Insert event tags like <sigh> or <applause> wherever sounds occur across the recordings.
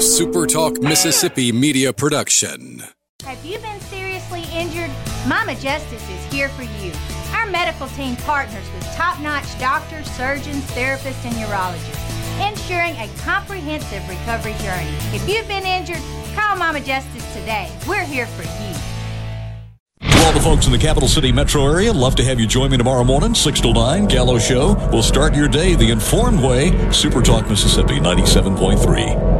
a Super Talk Mississippi media production. Have you been seriously injured? Mama Justice is here for you. Our medical team partners with top notch doctors, surgeons, therapists, and urologists, ensuring a comprehensive recovery journey. If you've been injured, call Mama Justice today. We're here for you. To all the folks in the capital city metro area, love to have you join me tomorrow morning, 6 to 9, Gallo Show. We'll start your day the informed way. Super Talk Mississippi 97.3.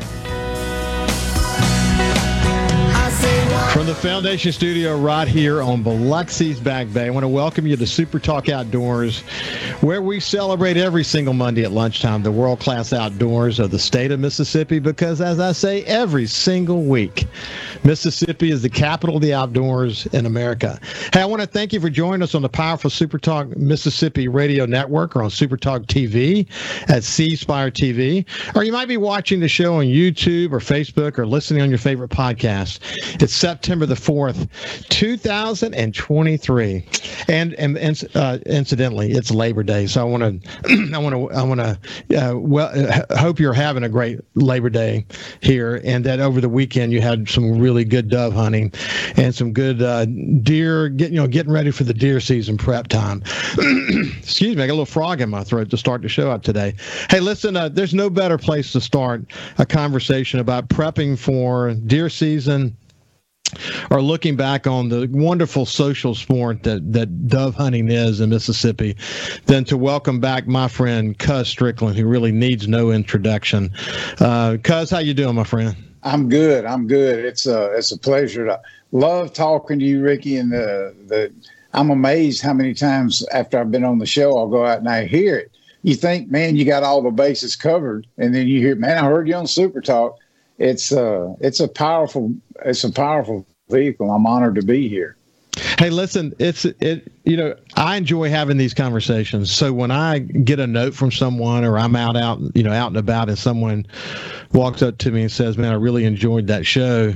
From the Foundation Studio right here on Biloxi's Back Bay, I want to welcome you to Super Talk Outdoors, where we celebrate every single Monday at lunchtime the world class outdoors of the state of Mississippi. Because, as I say every single week, Mississippi is the capital of the outdoors in America. Hey, I want to thank you for joining us on the powerful Super Talk Mississippi Radio Network or on Super Talk TV at C Spire TV. Or you might be watching the show on YouTube or Facebook or listening on your favorite podcast. It's September the 4th, 2023. And, and, and uh, incidentally, it's Labor Day. So I want <clears throat> to, I want to, I want to, uh, well, uh, hope you're having a great Labor Day here and that over the weekend you had some really good dove hunting and some good uh, deer, get, you know, getting ready for the deer season prep time. <clears throat> Excuse me, I got a little frog in my throat to start the show out today. Hey, listen, uh, there's no better place to start a conversation about prepping for deer season or looking back on the wonderful social sport that, that dove hunting is in Mississippi, than to welcome back my friend Cuz Strickland, who really needs no introduction. Uh, Cuz, how you doing, my friend? I'm good. I'm good. It's a it's a pleasure to love talking to you, Ricky. And the the I'm amazed how many times after I've been on the show, I'll go out and I hear it. You think, man, you got all the bases covered, and then you hear, man, I heard you on Super Talk. It's uh it's a powerful it's a powerful vehicle. I'm honored to be here. Hey, listen, it's it. You know, I enjoy having these conversations. So when I get a note from someone, or I'm out out, you know, out and about, and someone walks up to me and says, "Man, I really enjoyed that show,"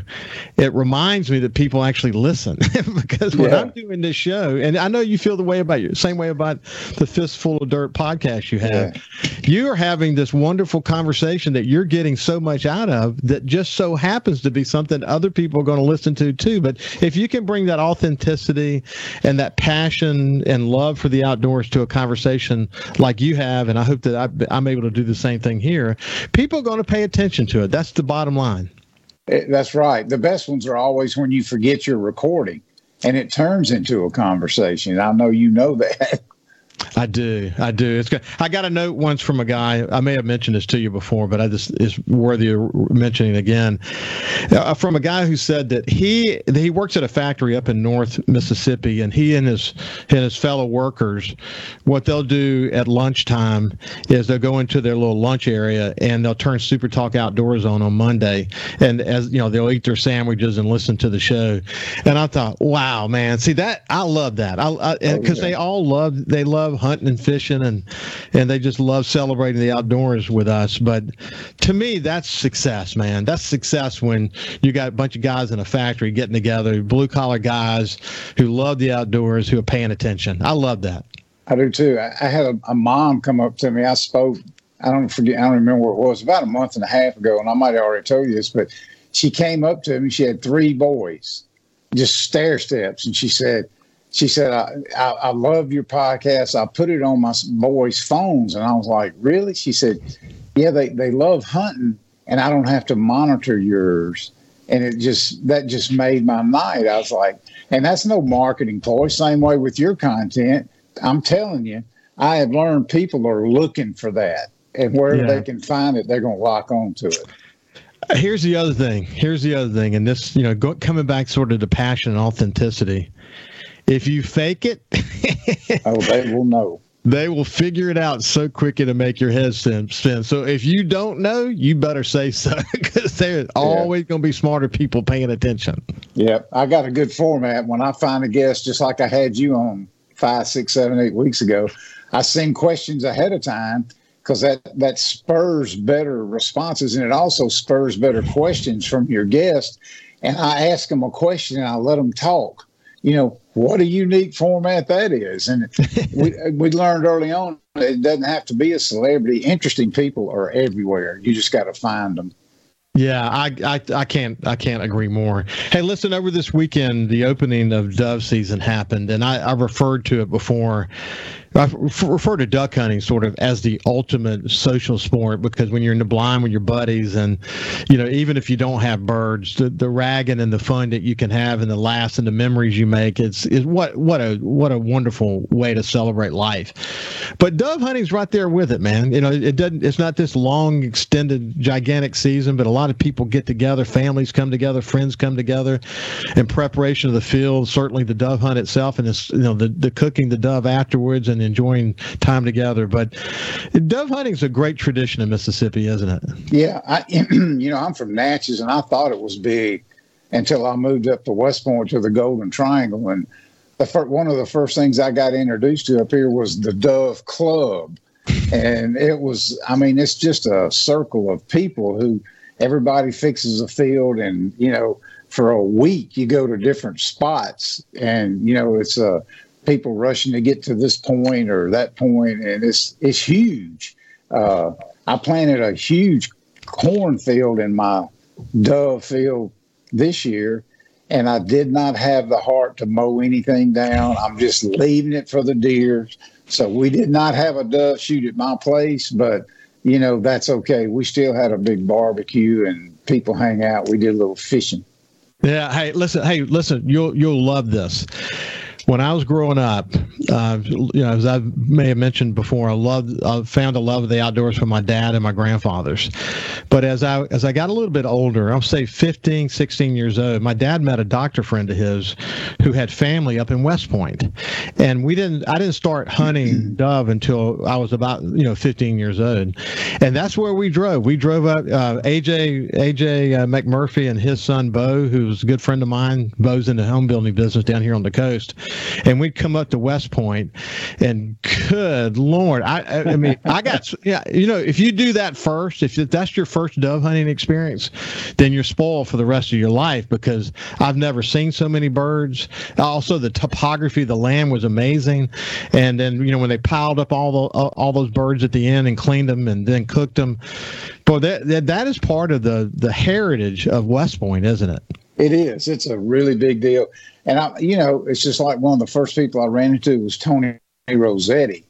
it reminds me that people actually listen. <laughs> because when Yeah. I'm doing this show, and I know you feel the way about you, same way about the Fistful of Dirt podcast you have. You are having this wonderful conversation that you're getting so much out of that just so happens to be something other people are going to listen to too. But if you can bring that authenticity and that passion and love for the outdoors to a conversation like you have, and I hope that I, I'm able to do the same thing here, people are going to pay attention to it. That's the bottom line. Eh, That's right. The best ones are always when you forget you're recording, and it turns into a conversation. I know you know that. <laughs> I do. I do. It's good. I got a note once from a guy. I may have mentioned this to you before, but I just it's worthy of mentioning again. Uh, from a guy who said that he he works at a factory up in North Mississippi, and he and his and his fellow workers, what they'll do at lunchtime is they'll go into their little lunch area and they'll turn Super Talk Outdoors on on Monday, and as you know, they'll eat their sandwiches and listen to the show. And I thought, wow, man, see that I love that. I because they all love they love hunting and fishing and and they just love celebrating the outdoors with us. But to me, that's success, man. That's success when you got a bunch of guys in a factory getting together, blue collar guys who love the outdoors, who are paying attention. I love that. I do too. I, had a, a mom come up to me. I spoke. I don't forget. I don't remember where it was. About a month and a half ago, and I might have already told you this, but she came up to me. She had three boys, just stair steps, and she said, "She said I, I, I love your podcast. I put it on my boys' phones." And I was like, "Really?" She said, "Yeah, they they love hunting, and I don't have to monitor yours." And it just that just made my night. I was like, and that's no marketing ploy. Same way with your content. I'm telling you, I have learned people are looking for that. And wherever Yeah. they can find it, they're going to lock on to it. Uh, here's the other thing. Here's the other thing, and this, you know, go, coming back sort of to passion and authenticity. If you fake it, Oh, they will know. <laughs> they will figure it out so quick it'll make your head spin. So if you don't know, you better say so <laughs> because there's always going to be smarter people paying attention. Yep. I got a good format. When I find a guest, just like I had you on, five, six, seven, eight weeks ago. I send questions ahead of time because that that spurs better responses and it also spurs better questions from your guest. And I ask them a question and I let them talk. You know what a unique format that is, and <laughs> we we learned early on it doesn't have to be a celebrity. Interesting people are everywhere. You just got to find them. Yeah, I, I I can't I can't agree more. Hey, listen, over this weekend, the opening of dove season happened, and I, I referred to it before I refer to duck hunting sort of as the ultimate social sport because when you're in the blind with your buddies, and you know, even if you don't have birds, the, the ragging and the fun that you can have, and the laughs and the memories you make, it's is what what a what a wonderful way to celebrate life. But dove hunting's right there with it, man. You know, it doesn't. It's not this long, extended, gigantic season, but a lot of people get together, families come together, friends come together, in preparation of the field. Certainly, the dove hunt itself, and it's you know the the cooking the dove afterwards, and enjoying time together. But dove hunting is a great tradition in Mississippi, isn't it? Yeah, I, <clears throat> you know, I'm from Natchez, and I thought it was big until I moved up to West Point to the Golden Triangle, and the first, one of the first things I got introduced to up here was the Dove Club, <laughs> and it was, I mean, it's just a circle of people who everybody fixes a field, and you know for a week you go to different spots and you know it's a people rushing to get to this point or that point, and it's it's huge. Uh, I planted a huge cornfield in my dove field this year, and I did not have the heart to mow anything down. I'm just leaving it for the deer. So we did not have a dove shoot at my place, but you know that's okay. We still had a big barbecue and people hang out. We did a little fishing. Yeah. Hey, listen. Hey, listen. You'll you'll love this when I was growing up, uh, you know, as I may have mentioned before, I loved, I found a love of the outdoors from my dad and my grandfathers. But as I as I got a little bit older, I'll say 15, 16 years old, my dad met a doctor friend of his who had family up in West Point. And we didn't. I didn't start hunting dove until I was about you know 15 years old, and that's where we drove. We drove up. Uh, AJ AJ uh, McMurphy and his son Bo, who's a good friend of mine. Bo's in the home building business down here on the coast and we'd come up to West Point, and good lord, I I mean I got <laughs> yeah you know if you do that first, if that's your first dove hunting experience, then you're spoiled for the rest of your life because I've never seen so many birds. Also, the topography of the land was amazing, and then you know when they piled up all the all those birds at the end and cleaned them and then cooked them, boy that that, that is part of the the heritage of West Point, isn't it? It is. It's a really big deal. And I, you know, it's just like one of the first people I ran into was Tony Rossetti,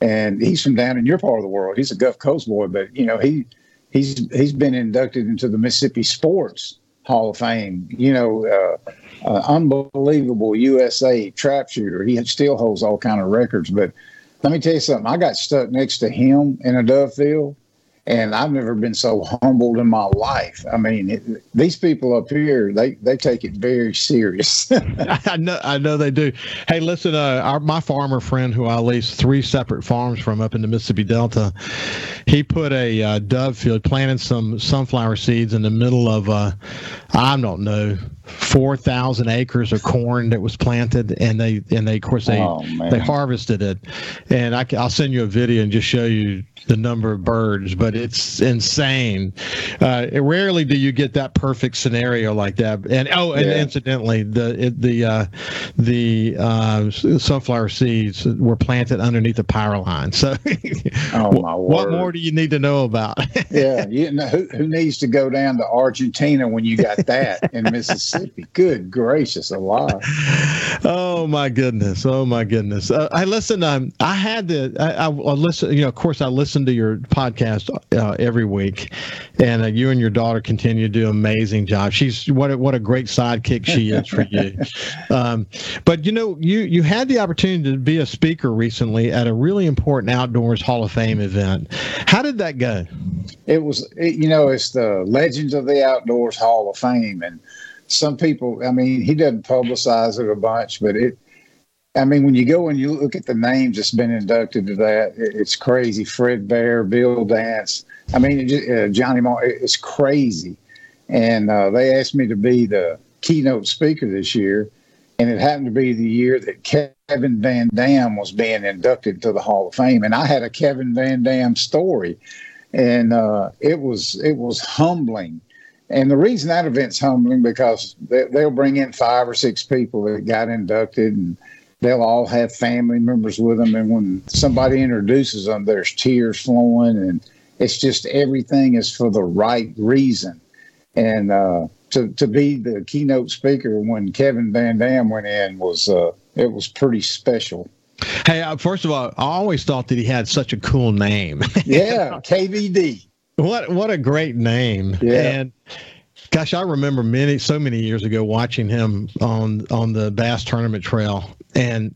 and he's from down in your part of the world. He's a Gulf Coast boy, but you know, he he's he's been inducted into the Mississippi Sports Hall of Fame. You know, uh, uh, unbelievable USA trap shooter. He still holds all kind of records. But let me tell you something. I got stuck next to him in a dove field, and I've never been so humbled in my life. I mean, it, these people up here, they they take it very serious. <laughs> <laughs> I know, I know they do. Hey, listen, uh, our, my farmer friend, who I lease three separate farms from up in the Mississippi Delta, he put a uh, dove field, planted some sunflower seeds in the middle of, uh, I don't know, four thousand acres of corn that was planted, and they and they of course they oh, they harvested it, and I, I'll send you a video and just show you the number of birds, but it's insane. Uh, rarely do you get that perfect scenario like that. And oh, and yeah. incidentally, the the uh, the uh, sunflower seeds were planted underneath the power line. <laughs> So, oh my what more do you need to know about? <laughs> yeah, you know who, who needs to go down to Argentina when you got that in <laughs> Mississippi? Good gracious, a lot. <laughs> Oh my goodness! Oh my goodness! Uh, I listen. Um, I had to. I, I, I listen. You know, of course, I listen to your podcast uh, every week, and uh, you and your daughter continue to do an amazing job. She's what a, what a great sidekick she is for you. <laughs> Um, but you know, you you had the opportunity to be a speaker recently at a really important outdoors Hall of Fame event. How did that go? It was, it, you know, it's the Legends of the Outdoors Hall of Fame, and some people. I mean, he doesn't publicize it a bunch, but it I mean, when you go and you look at the names that's been inducted to that, it's crazy. Fred Bear, Bill Dance. I mean, uh, Johnny Marr. It's crazy. And uh, they asked me to be the keynote speaker this year. and it happened to be the year that Kevin Van Dam was being inducted to the Hall of Fame, and I had a Kevin Van Dam story, and uh, it was it was humbling. And the reason that event's humbling because they, they'll bring in five or six people that got inducted, and they'll all have family members with them. And when somebody introduces them, there's tears flowing, and it's just everything is for the right reason. And uh, to to be the keynote speaker when Kevin Van Dam went in was uh, it was pretty special. Hey, uh, first of all, I always thought that he had such a cool name. yeah, KVD. What what a great name. Yeah. And gosh, I remember many so many years ago watching him on on the bass tournament trail and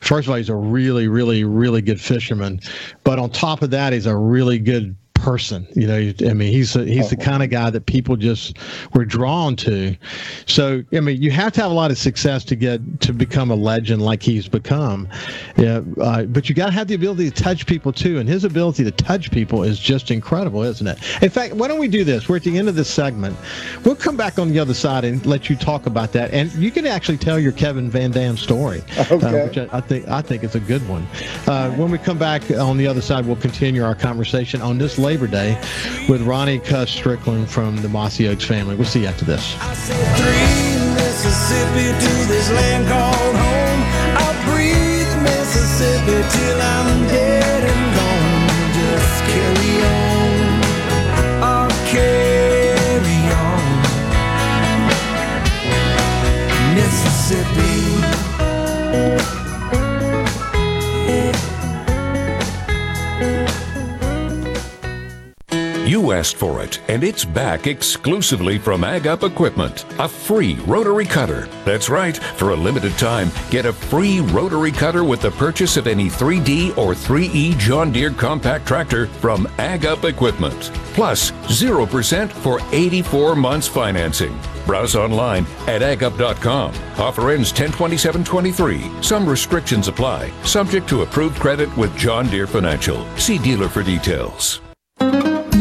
first of all he's a really really really good fisherman but on top of that he's a really good person. You know, I mean, he's a, he's the kind of guy that people just were drawn to. So, I mean, you have to have a lot of success to get to become a legend like he's become. Yeah, uh, but you got to have the ability to touch people too, and his ability to touch people is just incredible, isn't it? In fact, why don't we do this? We're at the end of this segment. We'll come back on the other side and let you talk about that, and you can actually tell your Kevin Van Dam story, okay. uh, which I, I, think I think it's a good one. Uh, when we come back on the other side, we'll continue our conversation on this Labor Day with Ronnie Cuz Strickland from the Mossy Oaks family. We'll see you after this. I Mississippi to this land called home. I'll breathe Mississippi till I'm dead You asked for it, and it's back exclusively from Ag Up Equipment. A free rotary cutter. That's right, for a limited time, get a free rotary cutter with the purchase of any 3D or 3E John Deere compact tractor from Ag Up Equipment. Plus, 0% for 84 months financing. Browse online at agup.com. Offer ends 102723. Some restrictions apply, subject to approved credit with John Deere Financial. See dealer for details.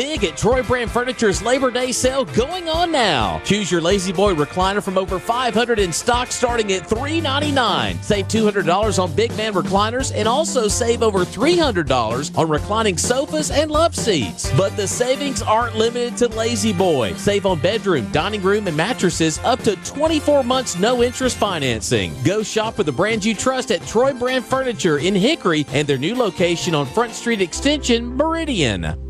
Big at Troy Brand Furniture's Labor Day sale going on now. Choose your La-Z-Boy recliner from over 500 in stock starting at 399. Save $200 on Big Man recliners and also save over $300 on reclining sofas and love seats. But the savings aren't limited to La-Z-Boy. Save on bedroom, dining room, and mattresses up to 24 months no interest financing. Go shop with the brand you trust at Troy Brand Furniture in Hickory and their new location on Front Street Extension, Meridian.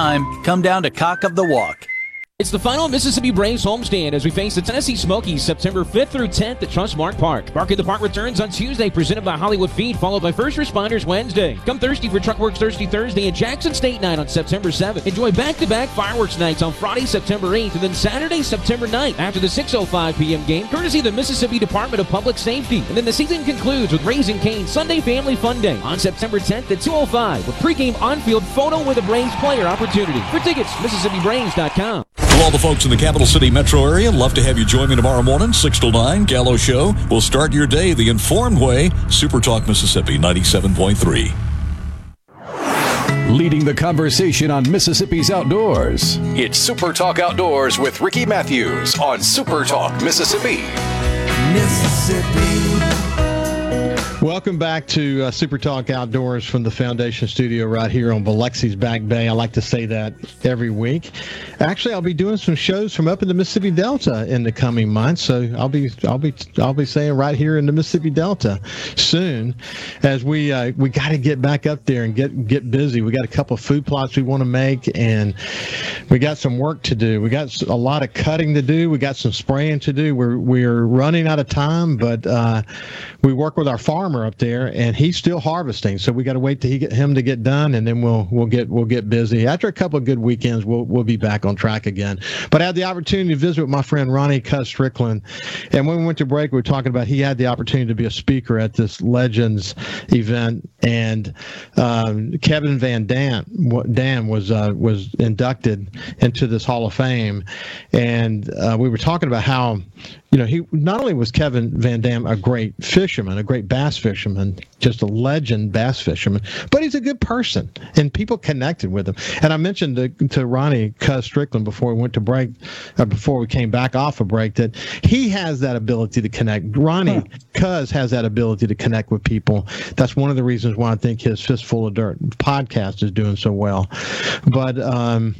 come down to Cock of the Walk. It's the final Mississippi Braves homestand as we face the Tennessee Smokies September 5th through 10th at Trustmark Park. Bark in the Park returns on Tuesday, presented by Hollywood Feed, followed by First Responders Wednesday. Come Thursday for Truckworks Thirsty Thursday and Jackson State Night on September 7th. Enjoy back-to-back fireworks nights on Friday, September 8th, and then Saturday, September 9th after the 6.05 p.m. game, courtesy of the Mississippi Department of Public Safety. And then the season concludes with Raising Cane Sunday Family Fun Day on September 10th at 2.05 with pregame on-field photo with a Braves player opportunity. For tickets, MississippiBraves.com. Well, all the folks in the capital city metro area, love to have you join me tomorrow morning, 6 to 9, Gallo Show. We'll start your day the informed way. Super Talk Mississippi 97.3. Leading the conversation on Mississippi's outdoors. It's Super Talk Outdoors with Ricky Mathews on Super Talk Mississippi. Mississippi. Welcome back to uh, Super Talk Outdoors from the Foundation Studio right here on Biloxi's Back Bay. I like to say that every week. Actually, I'll be doing some shows from up in the Mississippi Delta in the coming months, so I'll be I'll be I'll be saying right here in the Mississippi Delta soon, as we uh, we got to get back up there and get get busy. We got a couple of food plots we want to make, and we got some work to do. We got a lot of cutting to do. We got some spraying to do. We're we're running out of time, but uh, we work with our farm up there, and he's still harvesting. So we got to wait to get him to get done, and then we'll we'll get we'll get busy. After a couple of good weekends, we'll we'll be back on track again. But I had the opportunity to visit with my friend Ronnie Cuz Strickland, and when we went to break, we were talking about he had the opportunity to be a speaker at this Legends event, and um, Kevin Van Dam Dam was uh, was inducted into this Hall of Fame, and uh, we were talking about how you know, he not only was Kevin Van Dam a great fisherman, a great bass fisherman, just a legend bass fisherman, but he's a good person, and people connected with him. And I mentioned to, to Ronnie Cuz Strickland before we went to break, uh, before we came back off a break, that he has that ability to connect. Ronnie huh. Cuz has that ability to connect with people. That's one of the reasons why I think his Fistful of Dirt podcast is doing so well. But um,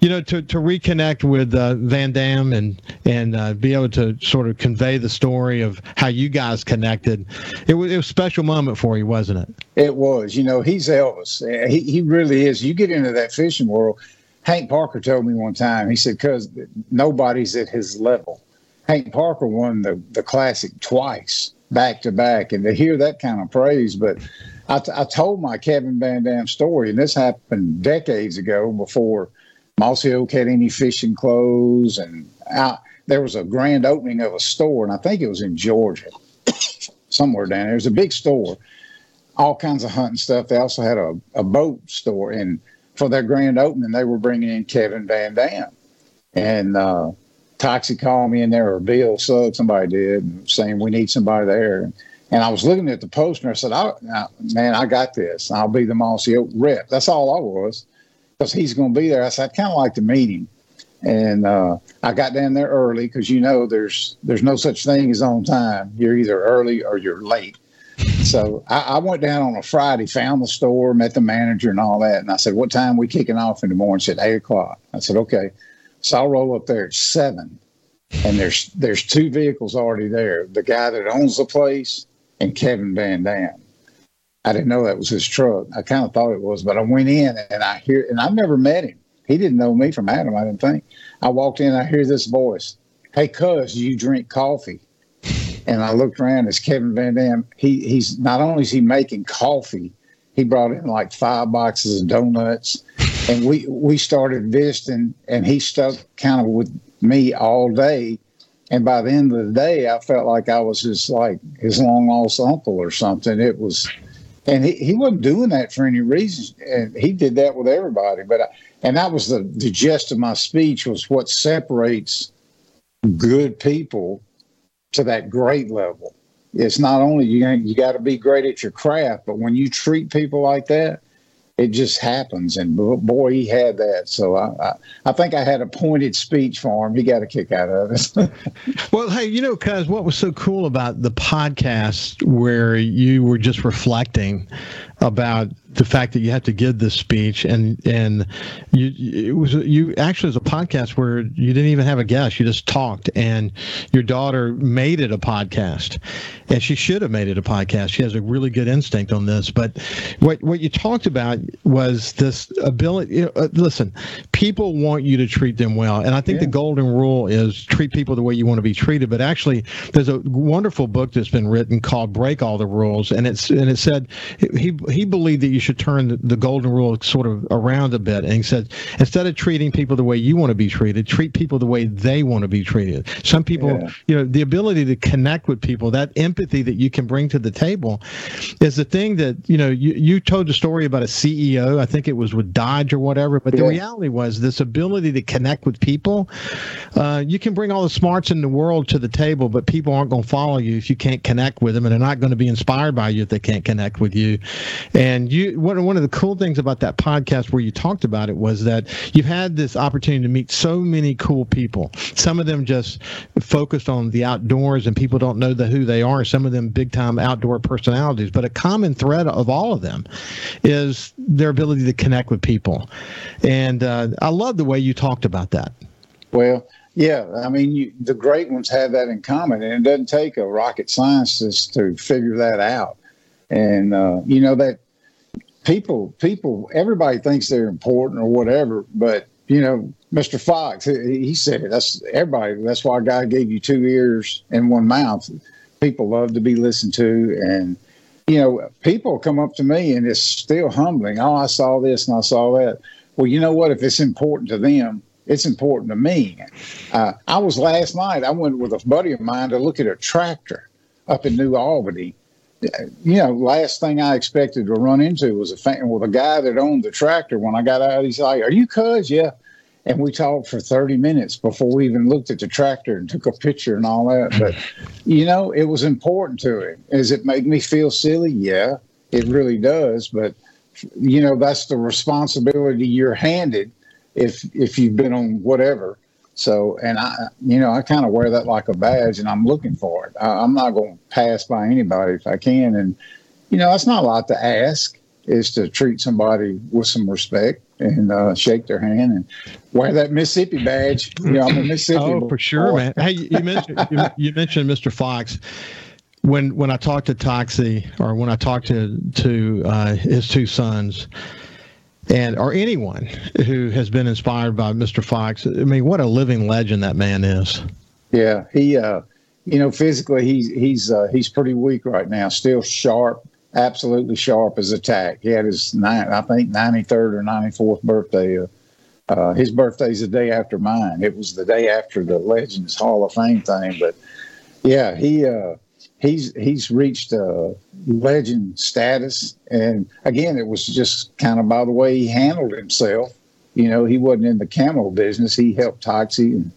you know, to to reconnect with uh, Van Dam and and uh, be able to sort of convey the story of how you guys connected. It was, it was a special moment for you, wasn't it? It was. You know, he's Elvis. He, he really is. You get into that fishing world. Hank Parker told me one time, he said, because nobody's at his level. Hank Parker won the, the classic twice, back to back. And to hear that kind of praise, but I, t- I told my Kevin Van Dam story, and this happened decades ago before Mossy Oak had any fishing clothes. And I, there was a grand opening of a store, and I think it was in Georgia, <coughs> somewhere down there. It was a big store, all kinds of hunting stuff. They also had a, a boat store, and for their grand opening, they were bringing in Kevin Van Dam. And uh, Toxey called me in there, or Bill Sugg, somebody did, saying we need somebody there. And I was looking at the poster, and I said, I, "Man, I got this. I'll be the Mossy Oak rep." That's all I was, because he's going to be there. I said, "I'd kind of like to meet him." And uh, I got down there early because you know there's there's no such thing as on time. You're either early or you're late. So I, I, went down on a Friday, found the store, met the manager and all that, and I said, "What time we kicking off in the morning?" Said eight o'clock. I said, "Okay." So I'll roll up there at seven, and there's there's two vehicles already there. The guy that owns the place and Kevin Van Dam. I didn't know that was his truck. I kind of thought it was, but I went in and I hear, and I've never met him. He didn't know me from Adam, I didn't think. I walked in, I hear this voice, Hey, cuz, you drink coffee? And I looked around, it's Kevin Van Dam. He, he's not only is he making coffee, he brought in like five boxes of donuts. And we, we started visiting, and he stuck kind of with me all day. And by the end of the day, I felt like I was his like his long lost uncle or something. It was, and he, he wasn't doing that for any reason. And he did that with everybody. But I, and that was the, the gist of my speech was what separates good people to that great level. It's not only you you got to be great at your craft but when you treat people like that it just happens. And boy he had that. So I, I, I think i had a pointed speech for him. He got a kick out of it. <laughs> Well hey you know cuz what was so cool about the podcast where you were just reflecting about the fact that you had to give this speech and and you it was you actually it was a podcast where you didn't even have a guest. You just talked and your daughter made it a podcast. And she should have made it a podcast. She has a really good instinct on this. But what what you talked about was this ability you know, uh, listen people want you to treat them well. And i think yeah. the golden rule is treat people the way you want to be treated. But actually there's a wonderful book that's been written called break all the rules. And it's and it said he he believed that you should turn the, the, golden rule sort of around a bit. And he said, instead of treating people the way you want to be treated, treat people the way they want to be treated. Some people, yeah. you know, the ability to connect with people, that empathy that you can bring to the table is the thing that, you know, you, you told the story about a CEO. I think it was with Dodge or whatever. But the reality was this ability to connect with people. Uh, you can bring all the smarts in the world to the table, but people aren't going to follow you if you can't connect with them, and they're not going to be inspired by you if they can't connect with you. And you, one one of the cool things about that podcast where you talked about it was that you've had this opportunity to meet so many cool people. Some of them just focused on the outdoors, and people don't know the who they are. Some of them big time outdoor personalities, but a common thread of all of them is their ability to connect with people. And uh, I love the way you talked about that. Well, yeah, I mean, you, the great ones have that in common, and it doesn't take a rocket scientist to figure that out. And uh, you know that people, people, everybody thinks they're important or whatever, but you know, Mr. Fox, he, he said it. That's everybody. That's why God gave you two ears and one mouth. People love to be listened to, and you know, people come up to me and it's still humbling. Oh, I saw this and I saw that. Well, you know what? If it's important to them, it's important to me. Uh, I was last night. I went with a buddy of mine to look at a tractor up in New Albany. You know, last thing I expected to run into was a fan with a guy that owned the tractor. When I got out, he's like, "Are you cuz?" Yeah. And we talked for 30 minutes before we even looked at the tractor and took a picture and all that. But, <laughs> you know, it was important to him. Does it make me feel silly? Yeah, it really does. But, you know, that's the responsibility you're handed if if you've been on whatever. So, and I, you know, I kind of wear that like a badge, and I'm looking for it. I, I'm not going to pass by anybody if I can, and you know, that's not a lot to ask. Is to treat somebody with some respect and uh, shake their hand and wear that Mississippi badge. You know, I'm a <laughs> Mississippi. Oh, for sure, man. Hey, you mentioned you, you mentioned Mr. Fox. When when I talked to Toxey, or when I talked to to uh, his two sons, and or anyone who has been inspired by Mr. Fox, I mean, what a living legend that man is. Yeah, he, uh, you know, physically he's he's uh, he's pretty weak right now. Still sharp, absolutely sharp as a tack. He had his nine, I think, ninety third or ninety fourth birthday. Uh, uh, his birthday's the day after mine. It was the day after the Legends Hall of Fame thing. But yeah, he uh, he's he's reached a legend status. And again, it was just kind of by the way he handled himself. You know, he wasn't in the camo business. He helped Toxey, and,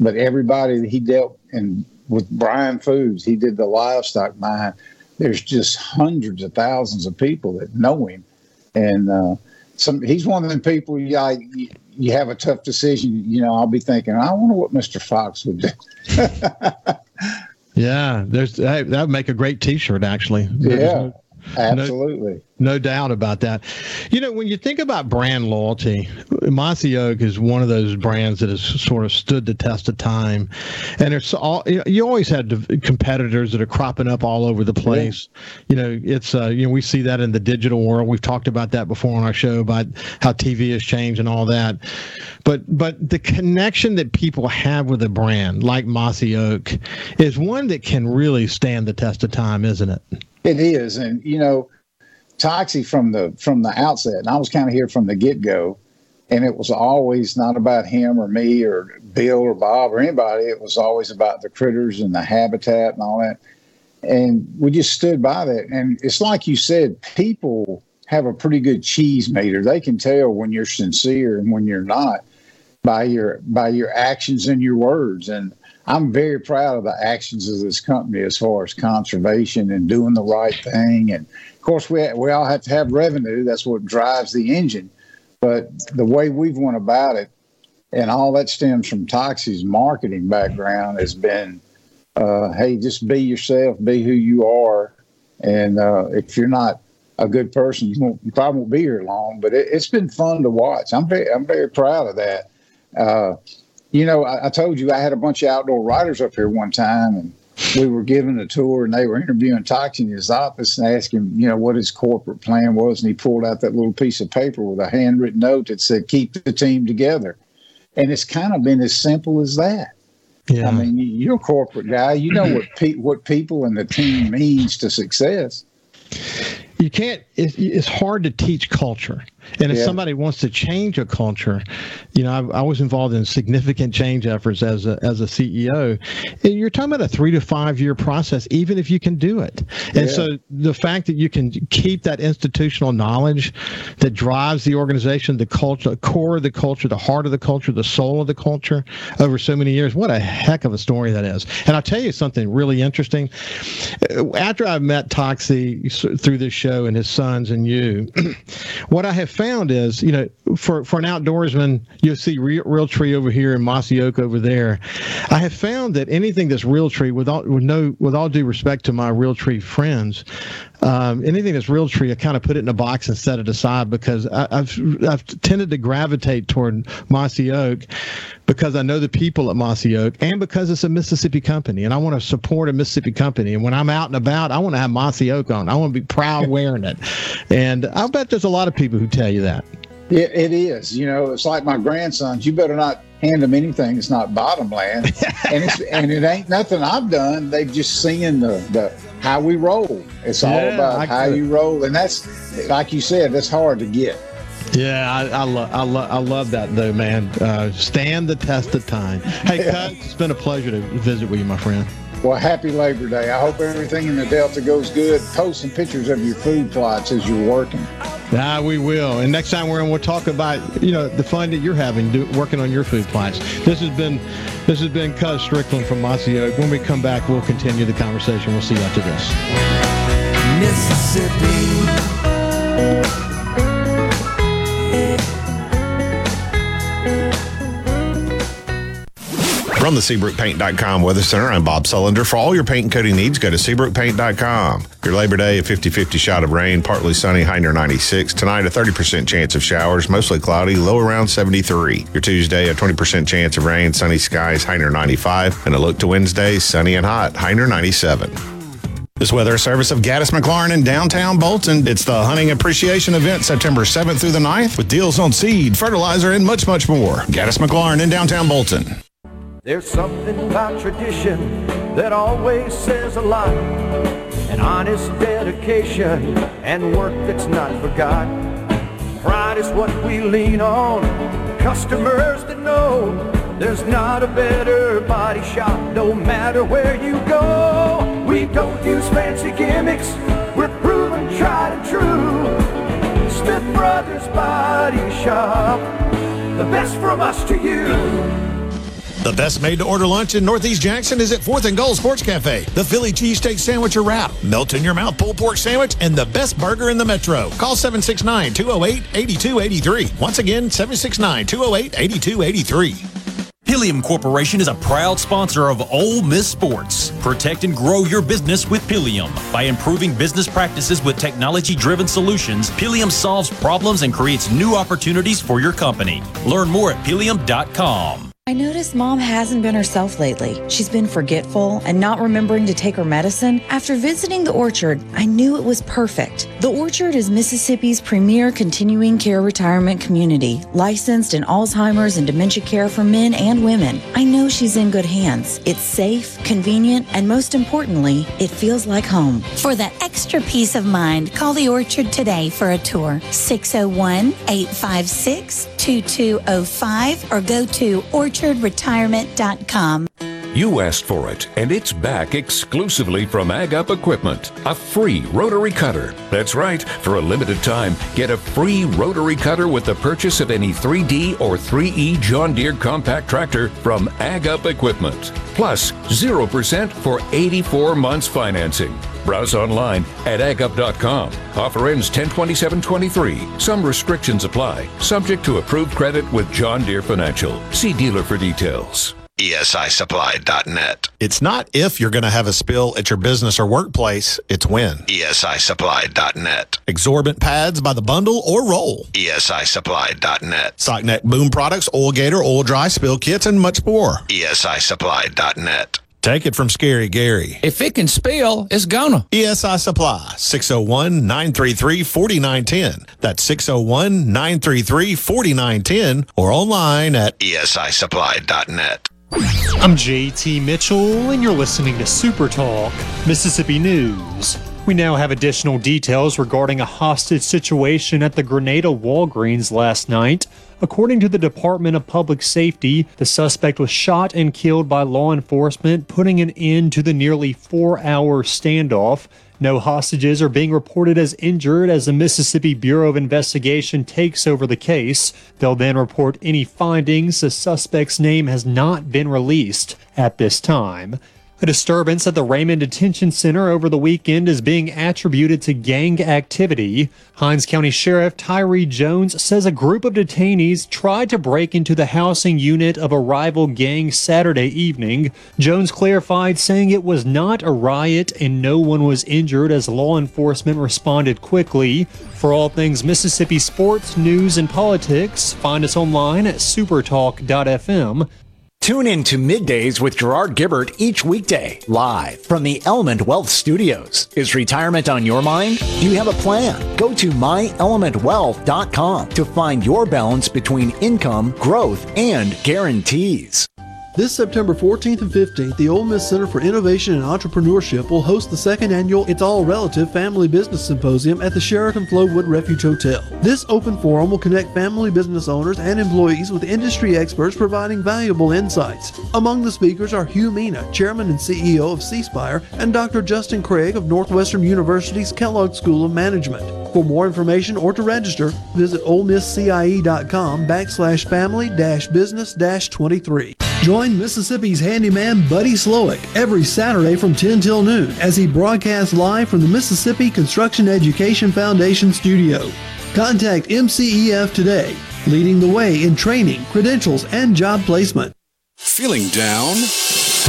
but everybody that he dealt and with Bryan Foods, he did the livestock mine. There's just hundreds of thousands of people that know him, and uh, some he's one of them people. Like, you, you have a tough decision. You know, I'll be thinking, I wonder what Mr. Fox would do. <laughs> Yeah, there's that would make a great T-shirt actually. There's yeah, no- absolutely. No doubt about that. You know, when you think about brand loyalty, Mossy Oak is one of those brands that has sort of stood the test of time. And it's all you always had competitors that are cropping up all over the place. You know, it's uh, you know we see that in the digital world. We've talked about that before on our show about how TV has changed and all that. But but the connection that people have with a brand like Mossy Oak is one that can really stand the test of time, isn't it? It is, and you know, Toxey from the from the outset, and I was kind of here from the get go, and it was always not about him or me or Bill or Bob or anybody. It was always about the critters and the habitat and all that, and we just stood by that. And it's like you said, people have a pretty good cheese meter. They can tell when you're sincere and when you're not by your by your actions and your words. And I'm very proud of the actions of this company as far as conservation and doing the right thing. And of course, we we all have to have revenue. That's what drives the engine. But the way we've went about it, and all that stems from Toxey's marketing background, has been, uh, hey, just be yourself, be who you are, and uh, if you're not a good person, you, won't, you probably won't be here long. But it, it's been fun to watch. I'm very I'm very proud of that. Uh, you know, I, I, told you I had a bunch of outdoor writers up here one time, and we were giving a tour, and they were interviewing Toxey in his office and asking, you know, what his corporate plan was, and he pulled out that little piece of paper with a handwritten note that said, "Keep the team together," and it's kind of been as simple as that. Yeah. I mean, you're a corporate guy. You know what pe- what people and the team means to success. you can't. It's, it's hard to teach culture. And if Yeah. somebody wants to change a culture, you know, I, I was involved in significant change efforts as a as a CEO. And you're talking about a three to five year process, even if you can do it. And Yeah. so the fact that you can keep that institutional knowledge that drives the organization, the culture, the core of the culture, the heart of the culture, the soul of the culture over so many years, what a heck of a story that is. And I'll tell you something really interesting. After I met Toxey through this show and his sons and you, <clears throat> what I have found is, you know, for, for an outdoorsman, you'll see real, Realtree over here and mossy oak over there. I have found that anything that's Realtree, with all, with no, with all due respect to my Realtree friends, um, anything that's Realtree, I kind of put it in a box and set it aside because I, I've I've tended to gravitate toward mossy oak because I know the people at Mossy Oak and because it's a Mississippi company and I want to support a Mississippi company. And when I'm out and about, I want to have Mossy Oak on. I want to be proud wearing it. And I bet there's a lot of people who tell you that. It, it is. You know, it's like my grandsons. You better not hand them anything that's not bottomland. <laughs> and it's and it ain't nothing I've done. They've just seen the the how we roll. It's all Yeah, about how you roll, and that's like you said, that's hard to get. Yeah, I, I love I love I love that though, man. Uh, stand the test of time. Hey, Cut, it's been a pleasure to visit with you, my friend. Well, happy Labor Day. I hope everything in the Delta goes good. Post some pictures of your food plots as you're working. Ah, we will. And next time we're in, we'll talk about you know the fun that you're having do, working on your food plots. This has been this has been Cuz Strickland from Mossy Oak. When we come back, we'll continue the conversation. We'll see you after this. Mississippi. From the SeabrookPaint.com Weather Center, I'm Bob Sullender. For all your paint and coating needs, go to SeabrookPaint.com. Your Labor Day, a 50 50 shot of rain, partly sunny, high near 96. Tonight, a 30% chance of showers, mostly cloudy, low around 73. Your Tuesday, a 20% chance of rain, sunny skies, high near 95. And a look to Wednesday, sunny and hot, high near 97. This weather service of Gaddis McLaurin in downtown Bolton. It's the hunting appreciation event September 7th through the 9th with deals on seed, fertilizer, and much, much more. Gaddis McLaurin in downtown Bolton. There's something about tradition that always says a lot. An honest dedication and work that's not forgot. Pride is what we lean on. Customers that know there's not a better body shop no matter where you go. We don't use fancy gimmicks. We're proven tried and true. Smith Brothers Body Shop. The best from us to you. The best made to order lunch in Northeast Jackson is at 4th and Gold Sports Cafe. The Philly cheesesteak sandwich or wrap, melt in your mouth pulled pork sandwich, and the best burger in the metro. Call 769 208 8283. Once again, 769 208 8283. Pileum Corporation is a proud sponsor of Ole Miss Sports. Protect and grow your business with Pileum. By improving business practices with technology driven solutions, Pileum solves problems and creates new opportunities for your company. Learn more at pileum.com. I noticed mom hasn't been herself lately. She's been forgetful and not remembering to take her medicine. After visiting the orchard, I knew it was perfect. The orchard is Mississippi's premier continuing care retirement community, licensed in Alzheimer's and dementia care for men and women. I know she's in good hands. It's safe, convenient, and most importantly, it feels like home. For that extra peace of mind, call the Orchard today for a tour. 601 856 2205 or go to orchardretirement.com. You asked for it, and it's back exclusively from Ag Up Equipment. A free rotary cutter. That's right. For a limited time, get a free rotary cutter with the purchase of any 3D or 3E John Deere compact tractor from Ag Up Equipment. Plus, 0% for 84 months financing. Browse online at agup.com. Offer ends 102723. Some restrictions apply. Subject to approved credit with John Deere Financial. See dealer for details. ESISupply.net. It's not if you're going to have a spill at your business or workplace, it's when. ESISupply.net. Absorbent pads by the bundle or roll. ESISupply.net. Socknet boom products, oil gator, oil dry, spill kits, and much more. ESISupply.net. Take it from Scary Gary. If it can spill, it's gonna. ESI Supply, 601 933 4910. That's 601 933 4910 or online at ESISupply.net. I'm JT Mitchell, and you're listening to Super Talk Mississippi News. We now have additional details regarding a hostage situation at the Grenada Walgreens last night. According to the Department of Public Safety, the suspect was shot and killed by law enforcement, putting an end to the nearly four hour standoff. No hostages are being reported as injured as the Mississippi Bureau of Investigation takes over the case. They'll then report any findings. The suspect's name has not been released at this time. A disturbance at the Raymond Detention Center over the weekend is being attributed to gang activity. Hinds County Sheriff Tyree Jones says a group of detainees tried to break into the housing unit of a rival gang Saturday evening. Jones clarified, saying it was not a riot and no one was injured as law enforcement responded quickly. For all things Mississippi sports, news, and politics, find us online at supertalk.fm. Tune in to Middays with Gerard Gibert each weekday, live from the Element Wealth Studios. Is retirement on your mind? Do you have a plan? Go to myelementwealth.com to find your balance between income, growth, and guarantees. This September 14th and 15th, the Ole Miss Center for Innovation and Entrepreneurship will host the second annual It's All Relative Family Business Symposium at the Sheraton Flowood Refuge Hotel. This open forum will connect family business owners and employees with industry experts providing valuable insights. Among the speakers are Hu Meena, Chairman and CEO of C Spire, and Dr. Justin Craig of Northwestern University's Kellogg School of Management. For more information or to register, visit olemisscie.com backslash family dash business dash 23. Join Mississippi's handyman Buddy Slowick every Saturday from 10 till noon as he broadcasts live from the Mississippi Construction Education Foundation studio. Contact MCEF today, leading the way in training, credentials, and job placement. Feeling down?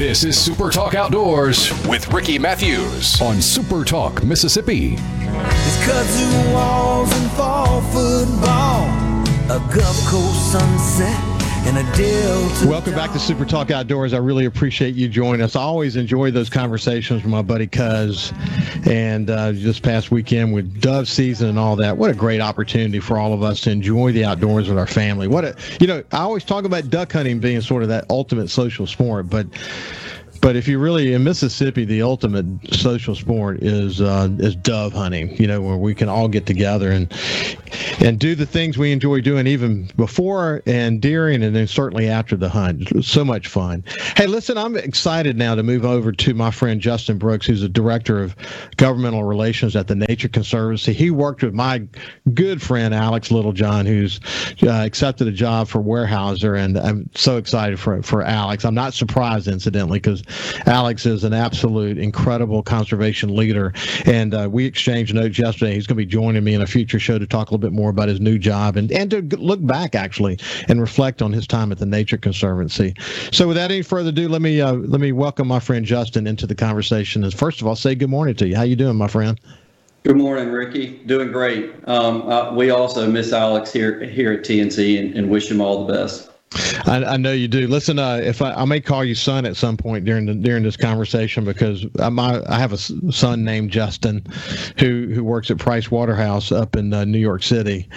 This is Super Talk Outdoors with Ricky Mathews on Super Talk Mississippi. It's walls and fall football, a Gulf Coast sunset. Welcome back to Super Talk Outdoors. I really appreciate you joining us. I always enjoy those conversations with my buddy Cuz. And uh, this past weekend with dove season and all that, what a great opportunity for all of us to enjoy the outdoors with our family. What a, you know, I always talk about duck hunting being sort of that ultimate social sport, but but if you really in Mississippi, the ultimate social sport is uh, is dove hunting. You know, where we can all get together and and do the things we enjoy doing, even before and during, and then certainly after the hunt. So much fun. Hey, listen, I'm excited now to move over to my friend Justin Brooks, who's the director of governmental relations at the Nature Conservancy. He worked with my good friend Alex Littlejohn, who's uh, accepted a job for Weyerhaeuser, and I'm so excited for for Alex. I'm not surprised, incidentally, because Alex is an absolute incredible conservation leader. And uh, we exchanged notes yesterday. He's going to be joining me in a future show to talk a little bit more about his new job and, and to look back, actually, and reflect on his time at the Nature Conservancy. So, without any further ado, let me uh, let me welcome my friend Justin into the conversation. And first of all, say good morning to you. How you doing, my friend? Good morning, Ricky. Doing great. Um, uh, we also miss Alex here here at TNC and, and wish him all the best. I, I, know you do. Listen, uh, if I, I, may call you son at some point during the, during this conversation because I'm, I, have a son named Justin, who who works at Price Waterhouse up in uh, New York City,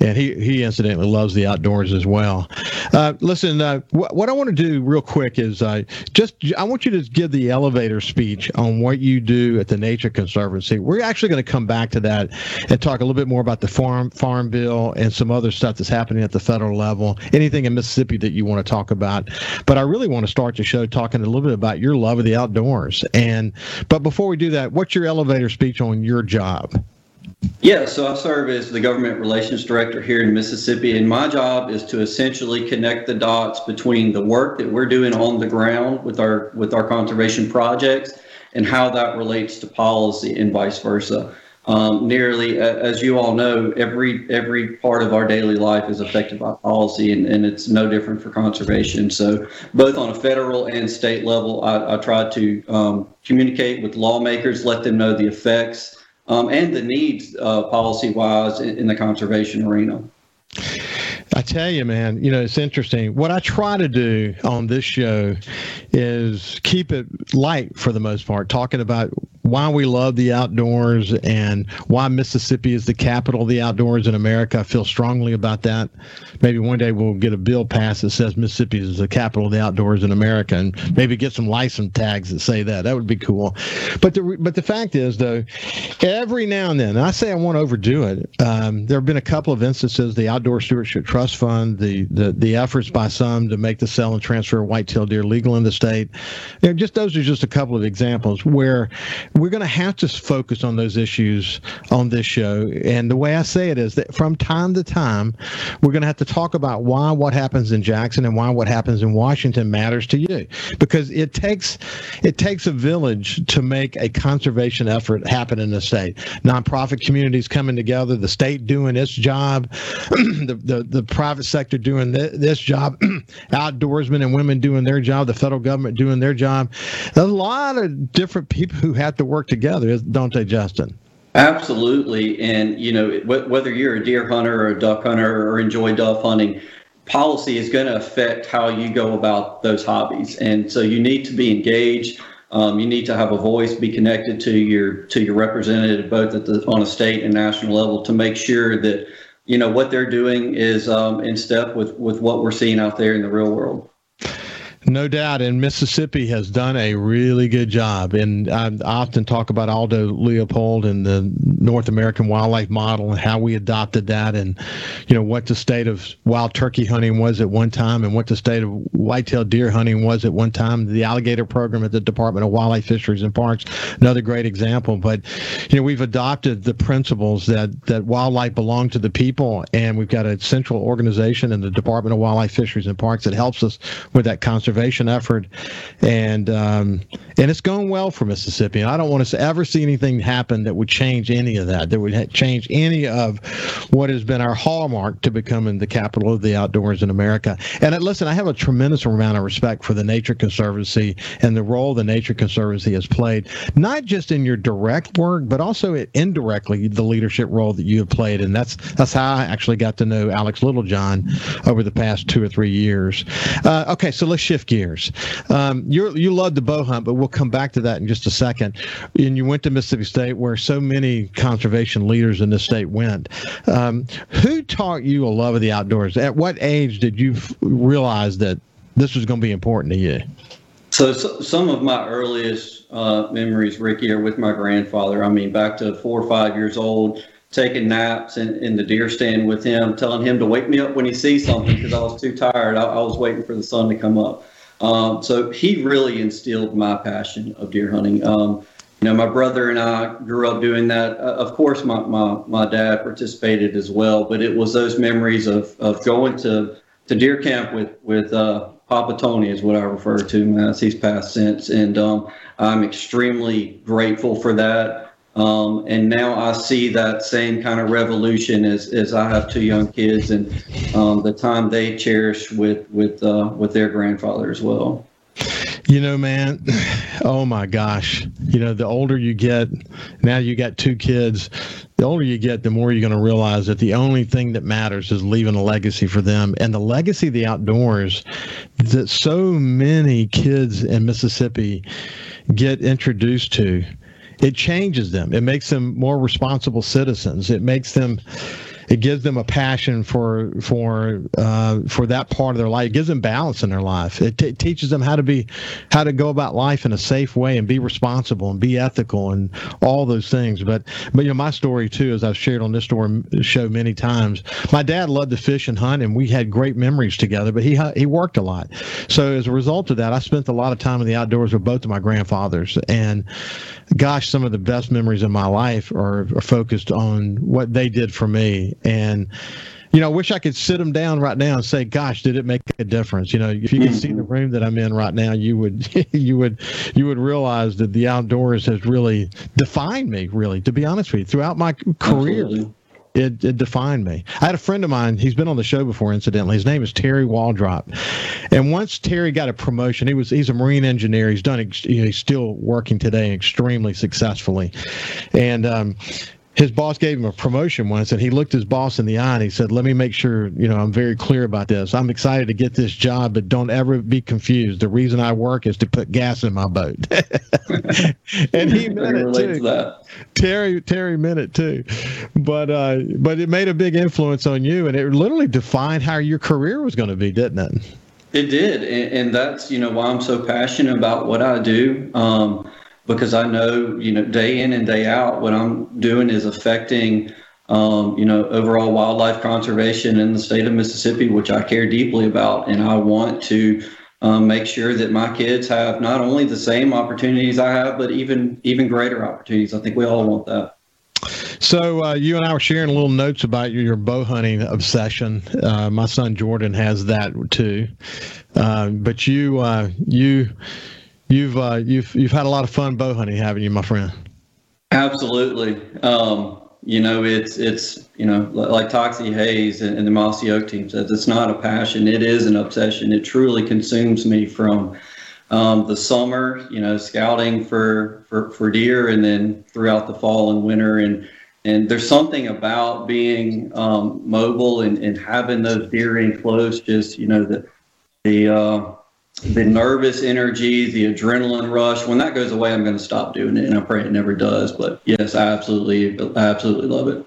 and he he incidentally loves the outdoors as well. Uh, listen, uh, wh- what I want to do real quick is uh, just I want you to give the elevator speech on what you do at the Nature Conservancy. We're actually going to come back to that and talk a little bit more about the farm farm bill and some other stuff that's happening at the federal level. Anything in Mississippi Mississippi that you want to talk about. But I really want to start the show talking a little bit about your love of the outdoors. And but before we do that, what's your elevator speech on your job? Yeah, so I serve as the government relations director here in Mississippi, and my job is to essentially connect the dots between the work that we're doing on the ground with our with our conservation projects and how that relates to policy and vice versa. Um, nearly, as you all know, every every part of our daily life is affected by policy, and, and it's no different for conservation. So, both on a federal and state level, I, I try to um, communicate with lawmakers, let them know the effects um, and the needs uh, policy wise in, in the conservation arena. I tell you, man, you know, it's interesting. What I try to do on this show is keep it light for the most part, talking about why we love the outdoors and why Mississippi is the capital of the outdoors in America. I feel strongly about that. Maybe one day we'll get a bill passed that says Mississippi is the capital of the outdoors in America, and maybe get some license tags that say that. That would be cool. But the but the fact is, though, every now and then, and I say I won't overdo it. Um, there have been a couple of instances. The Outdoor Stewardship Trust Fund, the the the efforts by some to make the sale and transfer of white-tailed deer legal in the state. You know, just those are just a couple of examples where we're going to have to focus on those issues on this show. And the way I say it is that from time to time, we're going to have to talk about why what happens in Jackson and why what happens in Washington matters to you, because it takes it takes a village to make a conservation effort happen in the state. Nonprofit communities coming together, the state doing its job, <clears throat> the, the the private sector doing th- this job, <clears throat> outdoorsmen and women doing their job, the federal government doing their job. A lot of different people who have to work together, don't they, Justin? Absolutely. And, you know, whether you're a deer hunter or a duck hunter or enjoy dove hunting, policy is going to affect how you go about those hobbies. And so you need to be engaged. Um, you need to have a voice, be connected to your to your representative, both at the on a state and national level, to make sure that you know what they're doing is um, in step with with what we're seeing out there in the real world. No doubt, and Mississippi has done a really good job. And I often talk about Aldo Leopold and the North American wildlife model and how we adopted that, and you know what the state of wild turkey hunting was at one time, and what the state of white-tailed deer hunting was at one time. The alligator program at the Department of Wildlife, Fisheries, and Parks, another great example. But you know we've adopted the principles that that wildlife belong to the people, and we've got a central organization in the Department of Wildlife, Fisheries, and Parks that helps us with that conservation conservation effort, and um, and it's going well for Mississippi. And I don't want to ever see anything happen that would change any of that. That would change any of what has been our hallmark to becoming the capital of the outdoors in America. And uh, listen, I have a tremendous amount of respect for the Nature Conservancy and the role the Nature Conservancy has played, not just in your direct work, but also indirectly the leadership role that you have played. And that's that's how I actually got to know Alex Littlejohn over the past two or three years. Uh, okay, so let's shift shift gears. Um, you you love the bow hunt, but we'll come back to that in just a second. And you went to Mississippi State, where so many conservation leaders in the state went. Um, who taught you a love of the outdoors? At what age did you f- realize that this was going to be important to you? So, so, some of my earliest uh, memories, Ricky, are with my grandfather. I mean, back to four or five years old, taking naps in, in the deer stand with him, telling him to wake me up when he sees something because I was too tired. I, I, was waiting for the sun to come up. Um, so he really instilled my passion of deer hunting. Um, you know, my brother and I grew up doing that. Uh, of course, my, my, my dad participated as well, but it was those memories of, of going to, to deer camp with, with uh, Papa Tony is what I refer to him as. He's passed since. And um, I'm extremely grateful for that. Um, and now I see that same kind of revolution as, as I have two young kids and um, the time they cherish with with uh, with their grandfather as well. You know, man, <sighs> oh my gosh. You know, the older you get, now you got two kids, the older you get, the more you're going to realize that the only thing that matters is leaving a legacy for them. And the legacy of the outdoors that so many kids in Mississippi get introduced to it changes them. It makes them more responsible citizens. It makes them it gives them a passion for for uh, for that part of their life. It gives them balance in their life. It, t- teaches them how to be how to go about life in a safe way and be responsible and be ethical and all those things. But but you know my story too, as I've shared on this story, show many times. My dad loved to fish and hunt, and we had great memories together. But he he worked a lot, so as a result of that, I spent a lot of time in the outdoors with both of my grandfathers. And gosh, some of the best memories of my life are, are focused on what they did for me and you know, I wish I could sit them down right now and say, "Gosh, did it make a difference?" You know, if you could see the room that I'm in right now, you would, <laughs> you would, you would realize that the outdoors has really defined me. Really, to be honest with you, throughout my career. Absolutely. it, it defined me. I had a friend of mine. He's been on the show before, incidentally. His name is Terry Waldrop, and once Terry got a promotion, he was he's a marine engineer. He's done. You know, he's still working today extremely successfully, and um, his boss gave him a promotion once and he looked his boss in the eye and he said let me make sure you know i'm very clear about this. I'm excited to get this job but don't ever be confused. The reason i work is to put gas in my boat. <laughs> And he meant it too. to terry terry meant it too. But uh but it made a big influence on you and it literally defined how your career was going to be didn't it? It did and, and that's you know why i'm so passionate about what i do. Um because I know, you know, day in and day out, what I'm doing is affecting, um, you know, overall wildlife conservation in the state of Mississippi, which I care deeply about. And I want to um, make sure that my kids have not only the same opportunities I have, but even even greater opportunities. I think we all want that. So uh, you and I were sharing little notes about your, your bow hunting obsession. Uh, my son Jordan has that too, uh, but you uh, you You've uh, you've you've had a lot of fun bow hunting, haven't you, my friend? Absolutely. Um, you know, it's it's you know like Toxey Haas and, and, the Mossy Oak team says, it's not a passion; it is an obsession. It truly consumes me from um, the summer, you know, scouting for, for for deer, and then throughout the fall and winter, and and there's something about being um, mobile and, and having those deer in close, just you know the the uh, the nervous energy, the adrenaline rush. When that goes away, I'm going to stop doing it, and I pray it never does. But yes, I absolutely, I absolutely love it.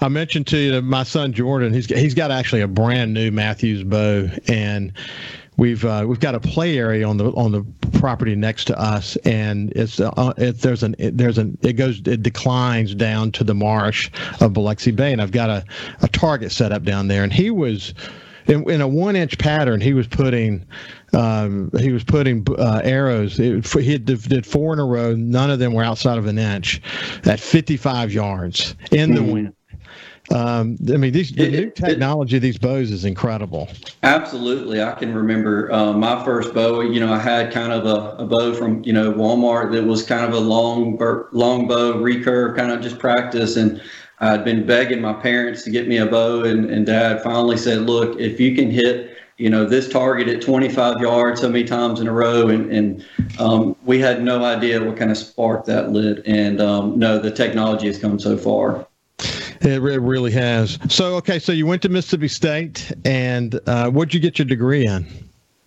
I mentioned to you that my son Jordan. He's he's got actually a brand new Mathews bow, and we've uh, we've got a play area on the on the property next to us, and it's uh, it, there's an it, there's an it goes it declines down to the marsh of Biloxi Bay, and I've got a a target set up down there, and he was in, in a one inch pattern. He was putting um, he was putting uh, arrows. It, he did four in a row. None of them were outside of an inch at 55 yards in the mm-hmm. wind. Um, I mean, these, the it, new technology of these bows is incredible. Absolutely. I can remember uh, my first bow, you know, I had kind of a, a, bow from, you know, Walmart that was kind of a long, long bow recurve, kind of just practice. And I'd been begging my parents to get me a bow and, and dad finally said, look, if you can hit you know, this target at 25 yards so many times in a row. And, and um, we had no idea what kind of spark that lit. And um, no, the technology has come so far. It, really has. So, okay, so you went to Mississippi State, and uh, what'd you get your degree in?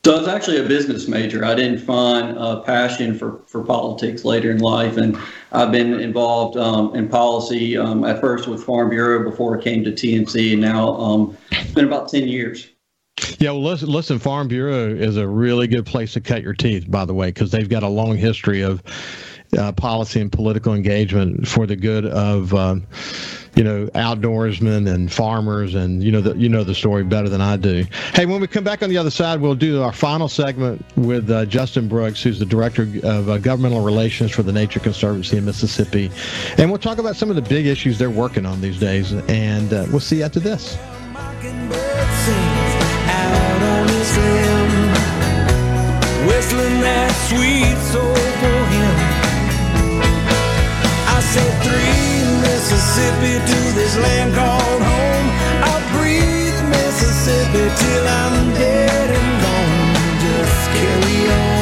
So I was actually a business major. I didn't find a passion for, for politics later in life, and I've been involved um, in policy um, at first with Farm Bureau before I came to TNC, and now um, it's been about 10 years. Yeah, well, listen, listen, Farm Bureau is a really good place to cut your teeth, by the way, because they've got a long history of uh, policy and political engagement for the good of, um, you know, outdoorsmen and farmers, and you know the you know the story better than I do. Hey, when we come back on the other side, we'll do our final segment with uh, Justin Brooks, who's the director of uh, governmental relations for the Nature Conservancy in Mississippi, and we'll talk about some of the big issues they're working on these days. And uh, we'll see you after this. I said three Mississippi to this land called home. I'll breathe Mississippi till I'm dead and gone. Just carry on.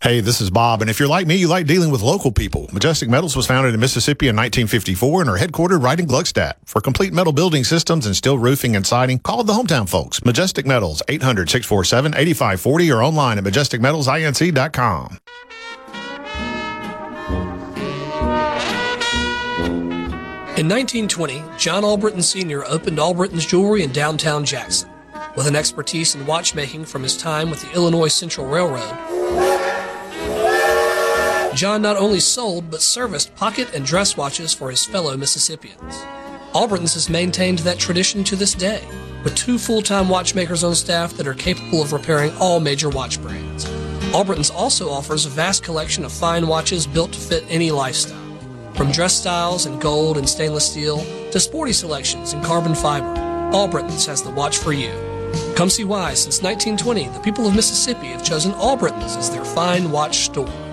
Hey, this is Bob, and if you're like me, you like dealing with local people. Majestic Metals was founded in Mississippi in 1954 and are headquartered right in Gluckstadt. For complete metal building systems and steel roofing and siding, call the hometown folks. Majestic Metals, 800-647-8540 or online at majesticmetalsinc.com. In 1920, John Albritton Sr. opened Albritton's Jewelry in downtown Jackson. With an expertise in watchmaking from his time with the Illinois Central Railroad, John not only sold but serviced pocket and dress watches for his fellow Mississippians. Albritton's has maintained that tradition to this day, with two full time watchmakers on staff that are capable of repairing all major watch brands. Albritton's also offers a vast collection of fine watches built to fit any lifestyle. From dress styles in gold and stainless steel to sporty selections in carbon fiber, Albritton's has the watch for you. Come see why, since 1920, the people of Mississippi have chosen Albritton's as their fine watch store.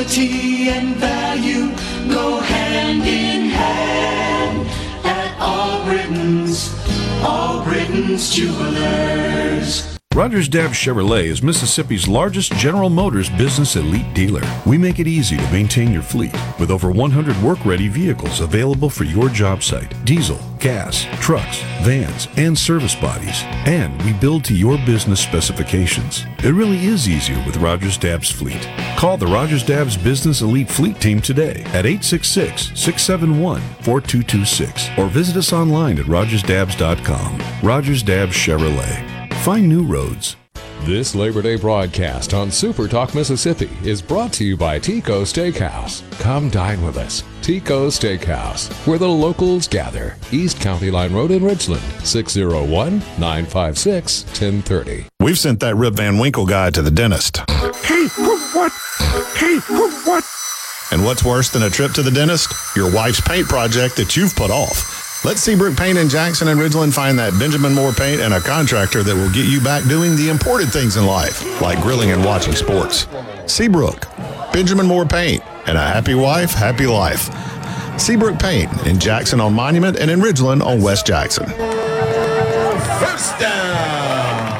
Quality and value go hand in hand at Albritton's, All Britain's Jewelers. Rogers Dabbs Chevrolet is Mississippi's largest General Motors business elite dealer. We make it easy to maintain your fleet with over 100 work ready vehicles available for your job site diesel, gas, trucks, vans, and service bodies. And we build to your business specifications. It really is easier with Rogers Dabbs Fleet. Call the Rogers Dabbs Business Elite Fleet Team today at 866 671 4226 or visit us online at rogersdabbs.com. Rogers Dabbs Chevrolet. Find new roads. This Labor Day broadcast on Super Talk Mississippi is brought to you by Tico Steakhouse. Come dine with us. Tico Steakhouse, where the locals gather. East County Line Road in Richland, 601 956 1030. We've sent that Rip Van Winkle guy to the dentist. Hey, what? Hey, what? And what's worse than a trip to the dentist? Your wife's paint project that you've put off. Let Seabrook Paint in Jackson and Ridgeland find that Benjamin Moore paint and a contractor that will get you back doing the important things in life, like grilling and watching sports. Seabrook, Benjamin Moore Paint, and a happy wife, happy life. Seabrook Paint in Jackson on Monument and in Ridgeland on West Jackson. First down.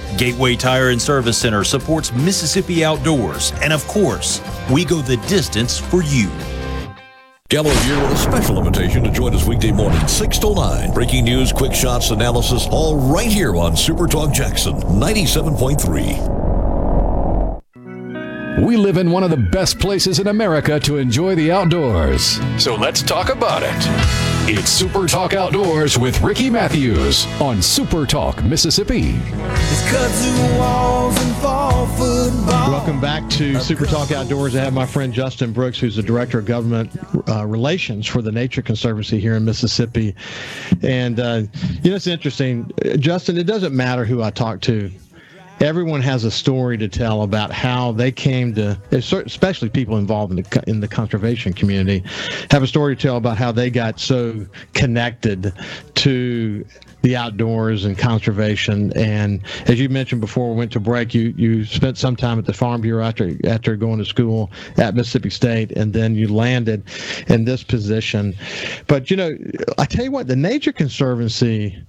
Gateway Tire and Service Center supports Mississippi Outdoors, and of course, we go the distance for you. Gallo here with a special invitation to join us weekday morning, 6 to 9. Breaking news, quick shots, analysis, all right here on Super Talk Jackson 97.3. We live in one of the best places in America to enjoy the outdoors. So let's talk about it. It's Super Talk Outdoors with Ricky Mathews on Super Talk Mississippi. Welcome back to Super Talk Outdoors. I have my friend Justin Brooks, who's the Director of Government uh, Relations for the Nature Conservancy here in Mississippi. And, uh, you know, it's interesting. Justin, it doesn't matter who I talk to everyone has a story to tell about how they came to, especially people involved in the in the conservation community, have a story to tell about how they got so connected to the outdoors and conservation. And as you mentioned before we went to break, you you spent some time at the Farm Bureau after after going to school at Mississippi State, and then you landed in this position. But you know, I tell you what, the Nature Conservancy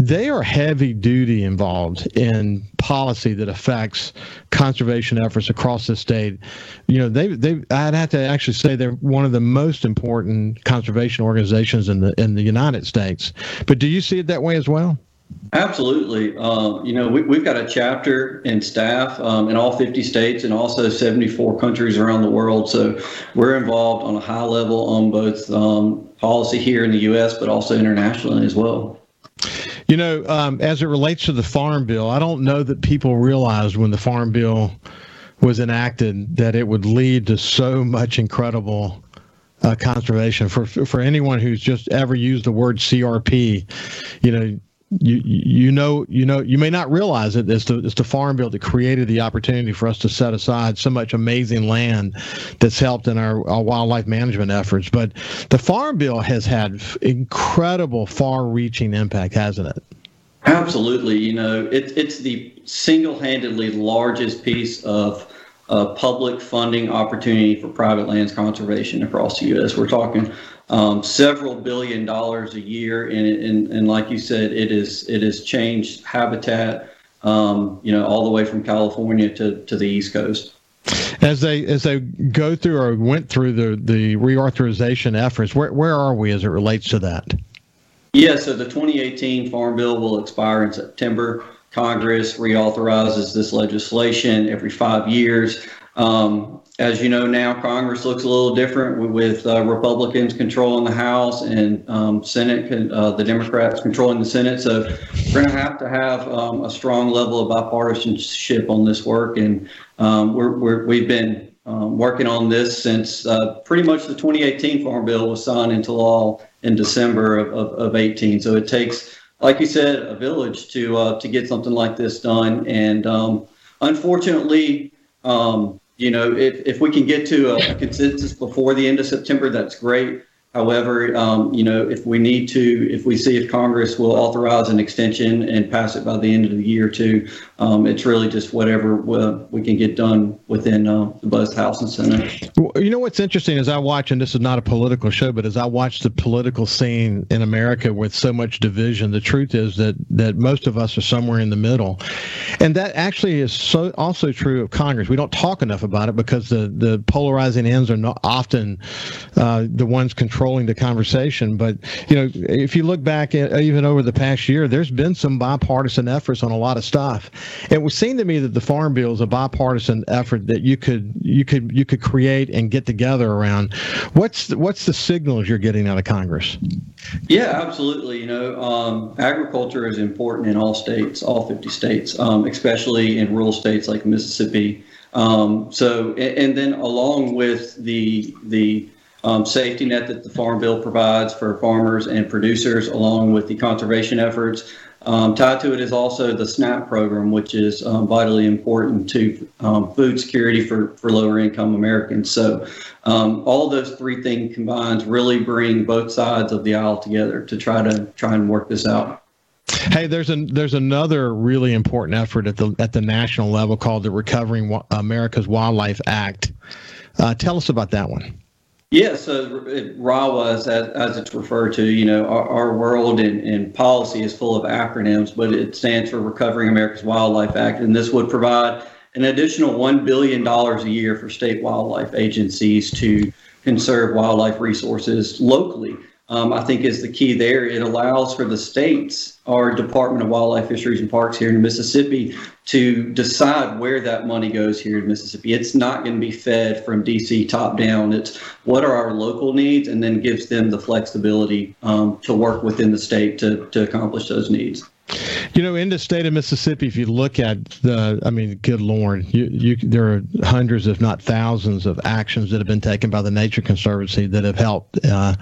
they are heavy duty involved in policy that affects conservation efforts across the state. You know, they they I'd have to actually say they're one of the most important conservation organizations in the in the United States. But do you see it that way as well? Absolutely. Um, you know, we, have got a chapter and staff um, in all 50 states and also 74 countries around the world. So we're involved on a high level on both um, policy here in the U.S., but also internationally as well. You know, um, as it relates to the Farm Bill, I don't know that people realized when the Farm Bill was enacted that it would lead to so much incredible uh, conservation. For for anyone who's just ever used the word CRP, you know, you you know you know you may not realize it. It's the it's the farm bill that created the opportunity for us to set aside so much amazing land that's helped in our, our wildlife management efforts. But the farm bill has had incredible, far-reaching impact, hasn't it? Absolutely. You know, it, it's the single-handedly largest piece of uh, public funding opportunity for private lands conservation across the U.S. We're talking um, several billion dollars a year, and, and and like you said, it is it has changed habitat, um, you know, all the way from California to, to the East Coast. As they as they go through or went through the the reauthorization efforts, where where are we as it relates to that? Yeah, so the 2018 Farm Bill will expire in September. Congress reauthorizes this legislation every five years. Um, as you know now, Congress looks a little different with uh, Republicans controlling the House and um, Senate, uh, the Democrats controlling the Senate. So we're going to have to have um, a strong level of bipartisanship on this work, and um, we have been um, working on this since uh, pretty much the 2018 Farm Bill was signed into law in December of, of, of 18. So it takes, like you said, a village to uh, to get something like this done, and um, unfortunately. Um, you know, if, if we can get to a, consensus before the end of September, that's great. However, um, you know, if we need to, if we see if Congress will authorize an extension and pass it by the end of the year too, um, it's really just whatever we can get done within uh, both House and Senate. You know what's interesting is I watch, and this is not a political show, but as I watch the political scene in America with so much division, the truth is that that most of us are somewhere in the middle, and that actually is so also true of Congress. We don't talk enough about it because the the polarizing ends are not often uh, the ones controlling controlling the conversation. But you know, if you look back at, even over the past year, there's been some bipartisan efforts on a lot of stuff. It would seem to me that the farm bill is a bipartisan effort that you could you could you could create and get together around. What's the, what's the signals you're getting out of Congress? Yeah, absolutely. You know, um, agriculture is important in all states, all 50 states, um, especially in rural states like Mississippi. Um, so, and, and, then along with the the um, safety net that the Farm Bill provides for farmers and producers, along with the conservation efforts. Um, tied to it is also the SNAP program, which is um, vitally important to um, food security for, for lower income Americans. So, um, all those three things combined really bring both sides of the aisle together to try to try and work this out. Hey, there's an there's another really important effort at the at the national level called the Recovering America's Wildlife Act. Uh, tell us about that one. Yeah, so RAWA, as, as it's referred to, you know, our, our world and, and policy is full of acronyms, but it stands for Recovering America's Wildlife Act, and this would provide an additional $1 billion a year for state wildlife agencies to conserve wildlife resources locally um, I think is the key there. It allows for the states, our Department of Wildlife, Fisheries, and Parks here in Mississippi, to decide where that money goes here in Mississippi. It's not going to be fed from DC top down. It's what are our local needs, and then gives them the flexibility um, to work within the state to, to accomplish those needs. You know, in the state of Mississippi, if you look at the, I mean, good Lord, you, you, there are hundreds, if not thousands, of actions that have been taken by the Nature Conservancy that have helped uh,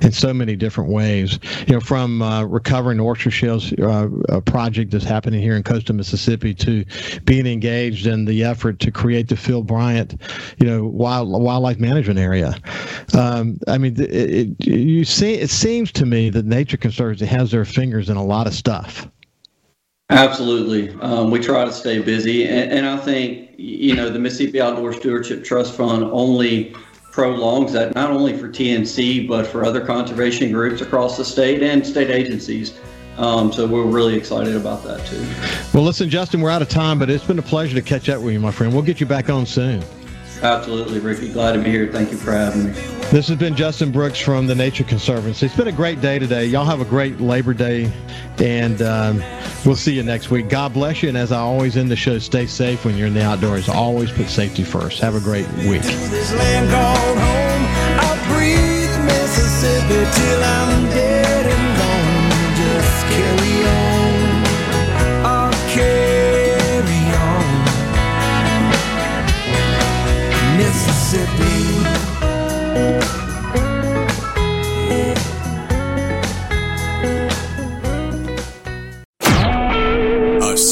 in so many different ways. You know, from uh, recovering orchard shells, uh, a project that's happening here in coastal Mississippi, to being engaged in the effort to create the Phil Bryant, you know, wild, wildlife management area. Um, I mean, it, it, you see, it seems to me that Nature Conservancy has their fingers in a lot of stuff. Absolutely. Um, we try to stay busy. And, and, I think, you know, the Mississippi Outdoor Stewardship Trust Fund only prolongs that not only for TNC, but for other conservation groups across the state and state agencies. Um, so we're really excited about that too. Well, listen, Justin, we're out of time, but it's been a pleasure to catch up with you, my friend. We'll get you back on soon. Absolutely, Ricky. Glad to be here. Thank you for having me. This has been Justin Brooks from the Nature Conservancy. It's been a great day today. Y'all have a great Labor Day, and um, we'll see you next week. God bless you, and as I always end the show, stay safe when you're in the outdoors. Always put safety first. Have a great week.